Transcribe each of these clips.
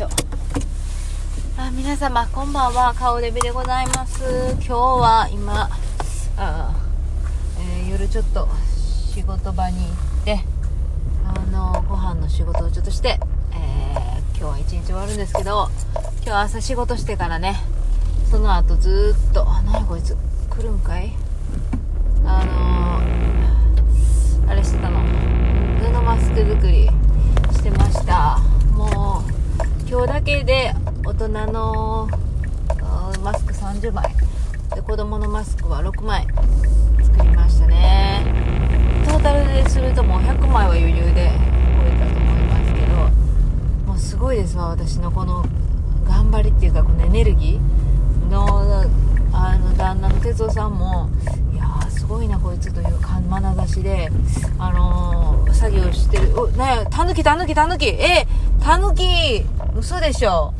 しょあ皆様こんばんは。顔デビでございます。今日は今あ、えー、夜ちょっと仕事場に行ってあのご飯の仕事をちょっとして、えー、今日は一日終わるんですけど今日朝仕事してからねその後ずっと何こいつ。来るんかい人のマスク30枚。で子供のマスクは6枚作りましたね。トータルでするともう100枚は余裕で超えたと思いますけどもうすごいですわ私のこの頑張りっていうかこのエネルギーのあの旦那の哲夫さんもいやーすごいなこいつという眼差しであのー、作業してる。おなタヌキタヌキタヌキえタヌキ嘘でしょ。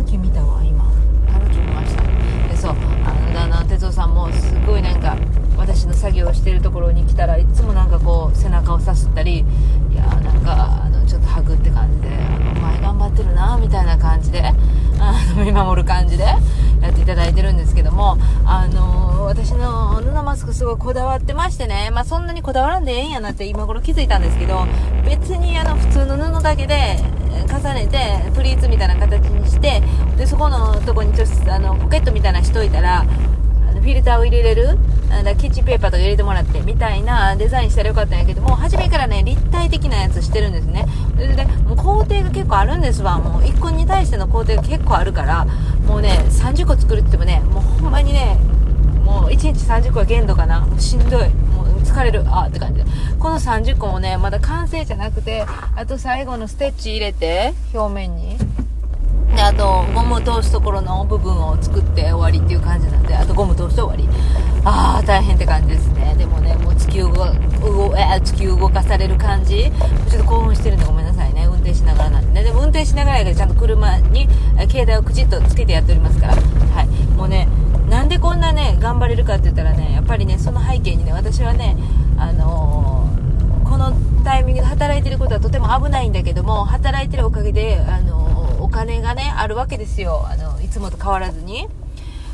タヌキ見たわ今。タヌキ見ました。でそう。あの旦那の哲夫さんもすごいなんか私の作業をしてるところに来たらいつもなんかこう背中をさすったりいやーなんかあのちょっとハグって感じでお前頑張ってるなみたいな感じであの見守る感じでやっていただいてるんですけども、あの私の布マスクすごいこだわってましてね、まあ、そんなにこだわらんでええんやなって今頃気づいたんですけど、別にあの普通の布だけで重ねてプリーツみたいな形にして、で、そこのとこにちょっとあのポケットみたいなしといたら、フィルターを入れれるだキッチンペーパーとか入れてもらってみたいなデザインしたらよかったんやけどもう初めからね立体的なやつしてるんですね。それでもう工程が結構あるんですわ。もう1個に対しての工程が結構あるからもうね30個作るって言ってもねもうほんまにねもう1日30個は限度かなもうしんどいもう疲れるあーって感じでこの30個もねまだ完成じゃなくてあと最後のステッチ入れて表面にで、あと、ゴムを通すところの部分を作って終わりっていう感じなんで、あとゴム通して終わり。ああ、大変って感じですね。でもね、もう地球が、動、動かされる感じ。ちょっと興奮してるんでごめんなさいね。運転しながらなんでね。でも運転しながらやけど、ちゃんと車に、携帯をくちっとつけてやっておりますから。はい。もうね、なんでこんなね、頑張れるかって言ったらね、やっぱりね、その背景にね、私はね、あのー、このタイミングで働いてることはとても危ないんだけども、働いてるおかげで、あのーお金がね、あるわけですよ。あの、いつもと変わらずに。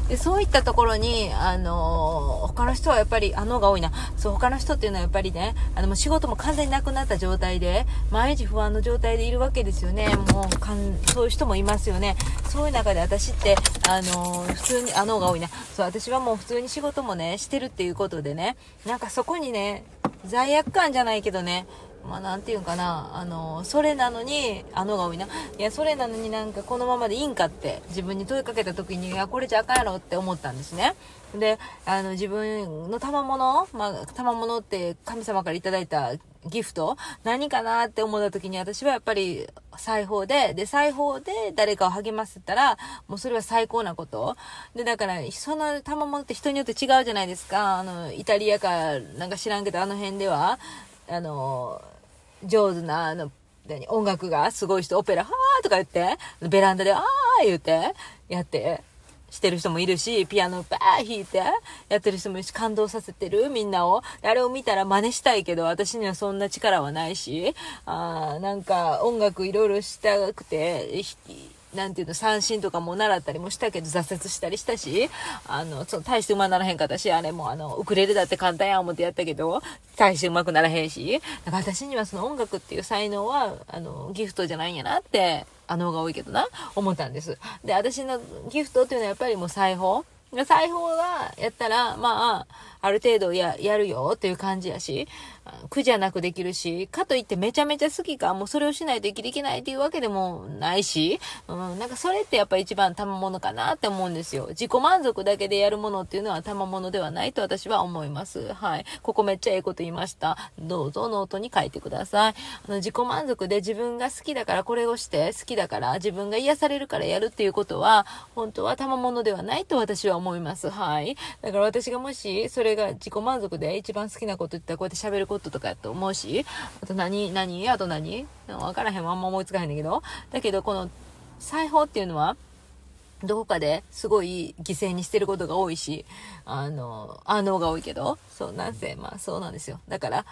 で、そういったところに、あのー、他の人はやっぱり、あのが多いな。そう、他の人っていうのはやっぱりね、あの、もう仕事も完全になくなった状態で、毎日不安の状態でいるわけですよね。もう、かん、そういう人もいますよね。そういう中で私って、あのー、普通に、あのが多いな。そう、私はもう普通に仕事もね、してるっていうことでね、なんかそこにね、罪悪感じゃないけどね、まあ、なんていうんかな、あの、それなのに、あのが多いな。いや、それなのになんかこのままでいいんかって自分に問いかけた時に、いや、これじゃあかんやろって思ったんですね。で、あの、自分の賜物まあ、賜物って神様からいただいたギフト何かなって思った時に私はやっぱり裁縫で、で、裁縫で誰かを励ませたら、もうそれは最高なこと。で、だから、その賜物って人によって違うじゃないですか。あの、イタリアかなんか知らんけど、あの辺では、あの、上手な、あの、音楽がすごい人、オペラ、はーとか言って、ベランダで、あー言って、やって、してる人もいるし、ピアノバー弾いて、やってる人もいるし、感動させてるみんなを。あれを見たら真似したいけど、私にはそんな力はないし、あなんか音楽いろいろしたくて、なんていうの、三振とかも習ったりもしたけど、挫折したりしたし、あの、その、大して馬ならへんかったし、あれもあの、ウクレレだって簡単や思ってやったけど、大して上手くならへんし、だから私にはその音楽っていう才能は、あの、ギフトじゃないんやなって、あの方が多いけどな、思ったんです。で、私のギフトっていうのはやっぱりもう裁縫。裁縫がやったら、まあ、ある程度や、やるよっていう感じやし、苦じゃなくできるし、かといってめちゃめちゃ好きか、もうそれをしないと生きていけないっていうわけでもないし、うん、なんかそれってやっぱ一番賜物かなって思うんですよ。自己満足だけでやるものっていうのは賜物ではないと私は思います。はい。ここめっちゃええこと言いました。どうぞノートに書いてください。あの、自己満足で自分が好きだからこれをして、好きだから自分が癒されるからやるっていうことは、本当は賜物ではないと私は思います。はい。だから私がもし、それが自己満足で一番好きなこと言ったらこうやって喋ることとかやと思うし、あと何、何、あと何？わからへん。あんま思いつかへんだけど。だけど、この、裁縫っていうのは、どこかですごい犠牲にしてることが多いし、あの、あのが多いけど、そう、なんせ、まあそうなんですよ。だから、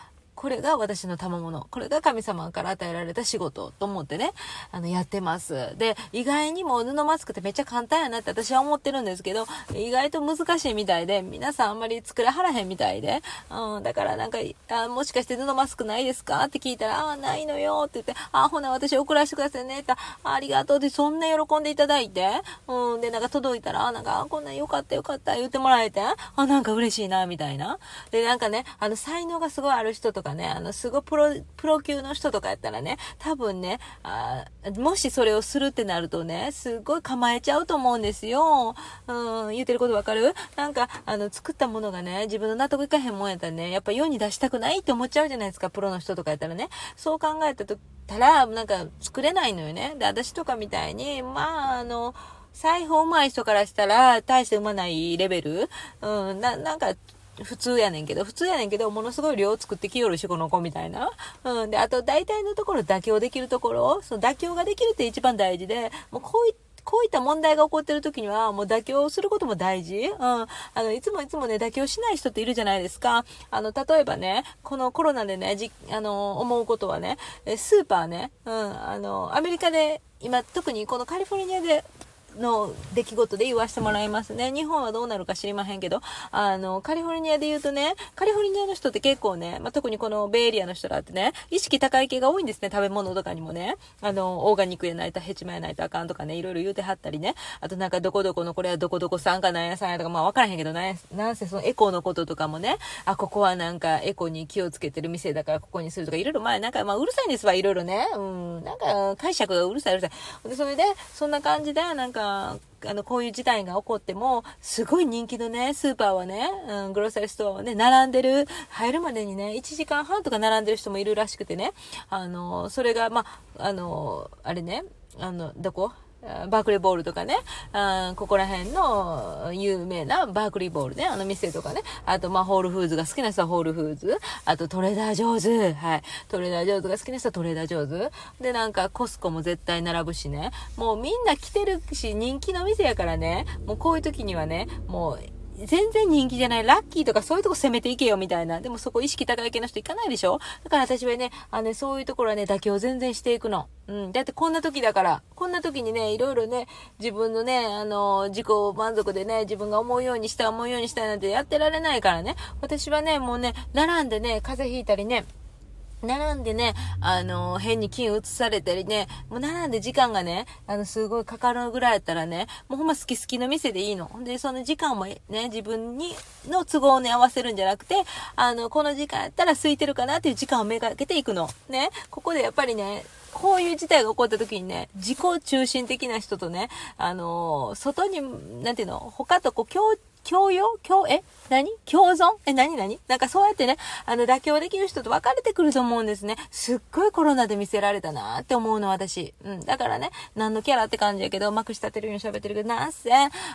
これが私の賜物。これが神様から与えられた仕事と思ってね、あの、やってます。で、意外にも布マスクってめっちゃ簡単やなって私は思ってるんですけど、意外と難しいみたいで、皆さんあんまり作らはらへんみたいで、うん、だからなんか、あもしかして布マスクないですかって聞いたら、あ、ないのよって言って、あ、ほな私送らせてくださいねって、ありがとうってそんな喜んでいただいて、うん、で、なんか届いたら、あ、なんか、こんなんよかったよかった言ってもらえて、あ、なんか嬉しいな、みたいな。で、なんかね、あの、才能がすごいある人とかね、あの、すごいプロ、プロ級の人とかやったらね、多分ね、あもしそれをするってなるとね、すごい構えちゃうと思うんですよ。うん、言ってることわかる？なんか、あの、作ったものがね、自分の納得いかへんもんやったらね、やっぱ世に出したくないって思っちゃうじゃないですか、プロの人とかやったらね。そう考えたとたら、なんか作れないのよね。で、私とかみたいに、まあ、あの、裁縫上手い人からしたら、大してうまないレベル？うん、な、なんか、普通やねんけど、普通やねんけど、ものすごい量を作ってきよるし、この子みたいな。うん。で、あと、大体のところ妥協できるところ、その妥協ができるって一番大事で、もうこういったこういった問題が起こってる時には、もう妥協することも大事。うん。あの、いつもいつもね、妥協しない人っているじゃないですか。あの、例えばね、このコロナでね、じ、あの、思うことはね、スーパーね、うん、あの、アメリカで、今、特にこのカリフォルニアでの出来事で言わせてもらいますね。日本はどうなるか知りまへんけど、あの、カリフォルニアで言うとね、カリフォルニアの人って結構ね、まあ、特にこのベイエリアの人らってね、意識高い系が多いんですね、食べ物とかにもね。あの、オーガニックやないとヘチマやないとあかんとかね、いろいろ言うてはったりね。あとなんかどこどこのこれはどこどこさんかなんやさんやとか、まあわからへんけどね、なんせそのエコのこととかもね、あ、ここはなんかエコに気をつけてる店だからここにするとか、いろいろまあなんかまあうるさいんですわ、いろいろね。うん、なんか解釈がうるさいうるさい。で、それで、そんな感じで、なんか、あの、こういう事態が起こっても、すごい人気のね、スーパーはね、うん、グロッサリーストアはね、並んでる、入るまでにね、1時間半とか並んでる人もいるらしくてね、あの、それが、まあ、あの、あれね、あの、どこ？バークリーボールとかね、あここら辺の有名なバークリーボールね、あの店とかね、あとまあホールフーズが好きな人はホールフーズ、あとトレーダー上手、はい、トレーダージョーズが好きな人はトレーダージョーズ、でなんかコスコも絶対並ぶしね、もうみんな来てるし人気の店やからね、もうこういう時にはね、もう全然人気じゃない、ラッキーとかそういうとこ攻めていけよみたいな。でもそこ意識高い系の人行かないでしょ？だから私はね、あのね、そういうところはね、妥協全然していくの。うん。だってこんな時だから、こんな時にね、いろいろね、自分のね、あの、自己満足でね、自分が思うようにした、思うようにしたいなんてやってられないからね。私はね、もうね、並んでね、風邪ひいたりね、並んでね、あの、変に金移されたりね、もう並んで時間がね、あの、すごいかかるぐらいやったらね、もうほんま好き好きの店でいいの。で、その時間もね、自分に、の都合をね、合わせるんじゃなくて、あの、この時間やったら空いてるかなっていう時間をめがけていくの。ね、ここでやっぱりね、こういう事態が起こった時にね、自己中心的な人とね、あの外に、なんていうの、他とこう、共用共、え？何？共存？え、何何？なんかそうやってね、あの、妥協できる人と別れてくると思うんですね。すっごいコロナで見せられたなって思うの、私。うん。だからね、何のキャラって感じやけど、うまく仕立てるように喋ってるけど、なんせ、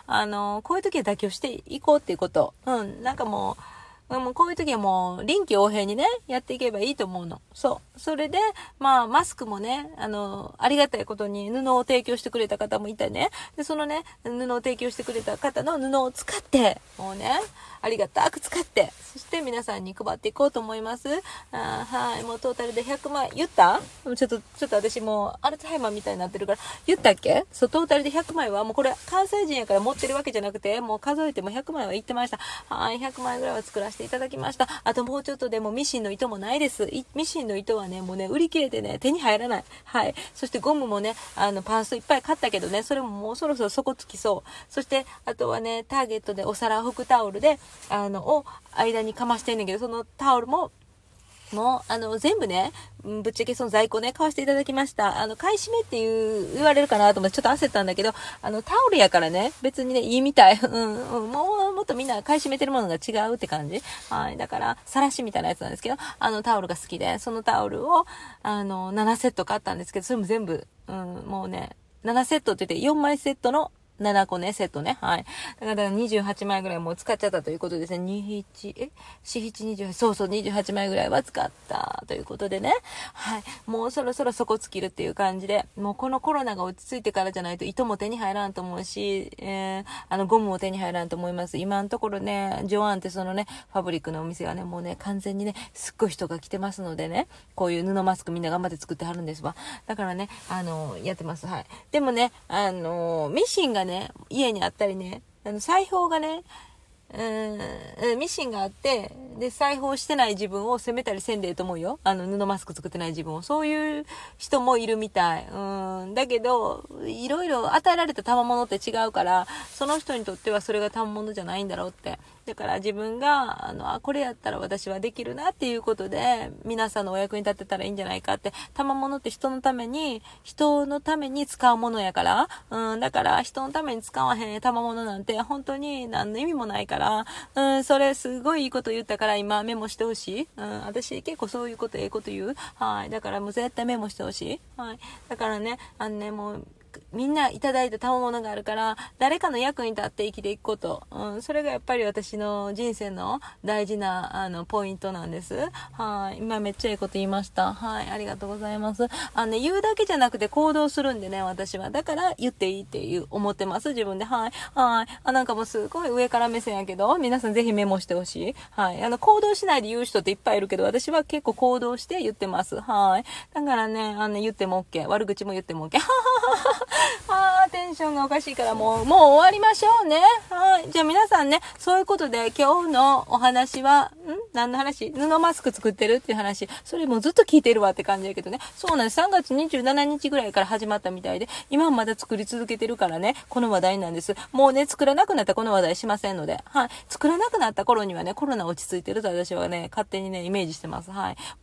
あの、こういう時は妥協していこうっていうこと。うん。なんかもう、もうこういう時はもう臨機応変にね、やっていけばいいと思うの。そう。それで、まあ、マスクもね、あの、ありがたいことに布を提供してくれた方もいてね。で、そのね、布を提供してくれた方の布を使って、もうね、ありがたく使って、そして皆さんに配っていこうと思います。あはい。もうトータルで100万、言った？ちょっと、ちょっと私もうアルツハイマーみたいになってるから、言ったっけ？そう、トータルで100枚は、もうこれ関西人やから持ってるわけじゃなくて、もう数えても100枚は言ってました。はい。100枚ぐらいは作らせてていただきました。あともうちょっとでもミシンの糸もないです。ミシンの糸はね、もうね、売り切れてね、手に入らない。はい。そしてゴムもね、あの、パンスいっぱい買ったけどね、それももうそろそろ底つきそう。そして、あとはね、ターゲットでお皿を拭くタオルで、あの、を間にかましてんねんけど、そのタオルももう、あの、全部ね、ぶっちゃけその在庫ね、買わせていただきました。あの、買い占めっていう、言われるかなと思ってちょっと焦ったんだけど、あの、タオルやからね、別にね、いいみたい。うん、うん、もう、もっとみんな買い占めてるものが違うって感じ。はい。だから、さらしみたいなやつなんですけど、あの、タオルが好きで、そのタオルを、あの、7セット買ったんですけど、それも全部、うん、もうね、7セットって言って4枚セットの7個ね、セットね。はい。だから28枚ぐらいもう使っちゃったということですね。27、え ?4、7、28、そうそう、28枚ぐらいは使ったということでね。はい。もうそろそろ底尽きるっていう感じで、もうこのコロナが落ち着いてからじゃないと糸も手に入らんと思うし、えー、あの、ゴムも手に入らんと思います。今のところね、ジョアンってそのね、ファブリックのお店がね、もうね、完全にね、すっごい人が来てますのでね、こういう布マスクみんな頑張って作ってはるんですわ。だからね、あの、やってます。はい。でもね、あの、ミシンがね、ね家にあったりね、あの、裁縫がね、うん、ミシンがあって、で、裁縫してない自分を責めたりせんでええと思うよ。あの、布マスク作ってない自分を。そういう人もいるみたい。うん、だけど、いろいろ与えられた賜物って違うから、その人にとってはそれが賜物じゃないんだろうって。だから自分が、あの、あ、これやったら私はできるなっていうことで、皆さんのお役に立てたらいいんじゃないかって、賜物って人のために、人のために使うものやから、うん、だから人のために使わへん賜物なんて本当に何の意味もないから、うん、それすごいいいこと言ったから今メモしてほしい。うん、私結構そういうことええこと言う。はい。だからもう絶対メモしてほしい。はい。だからね、あのね、もう、みんないただいた賜物があるから、誰かの役に立って生きていくこと。うん、それがやっぱり私の人生の大事な、あの、ポイントなんです。はい。今めっちゃいいこと言いました。はい。ありがとうございます。あのね、言うだけじゃなくて行動するんでね、私は。だから言っていいっていう、思ってます。自分で。はい。はい。あ、なんかもうすごい上から目線やけど、皆さんぜひメモしてほしい。はい。あの、行動しないで言う人っていっぱいいるけど、私は結構行動して言ってます。はい。だからね、あの、言っても OK。悪口も言っても OK。はははは。あー、テンションがおかしいからもう、もう終わりましょうね。はい。じゃあ皆さんね、そういうことで今日のお話は、ん？何の話？布マスク作ってるっていう話。それもずっと聞いてるわって感じやけどね。そうなんです。3月27日ぐらいから始まったみたいで、今はまだ作り続けてるからね、この話題なんです。もうね、作らなくなったこの話題しませんので。はい。作らなくなった頃にはね、コロナ落ち着いてると私はね、勝手にね、イメージしてます。はい。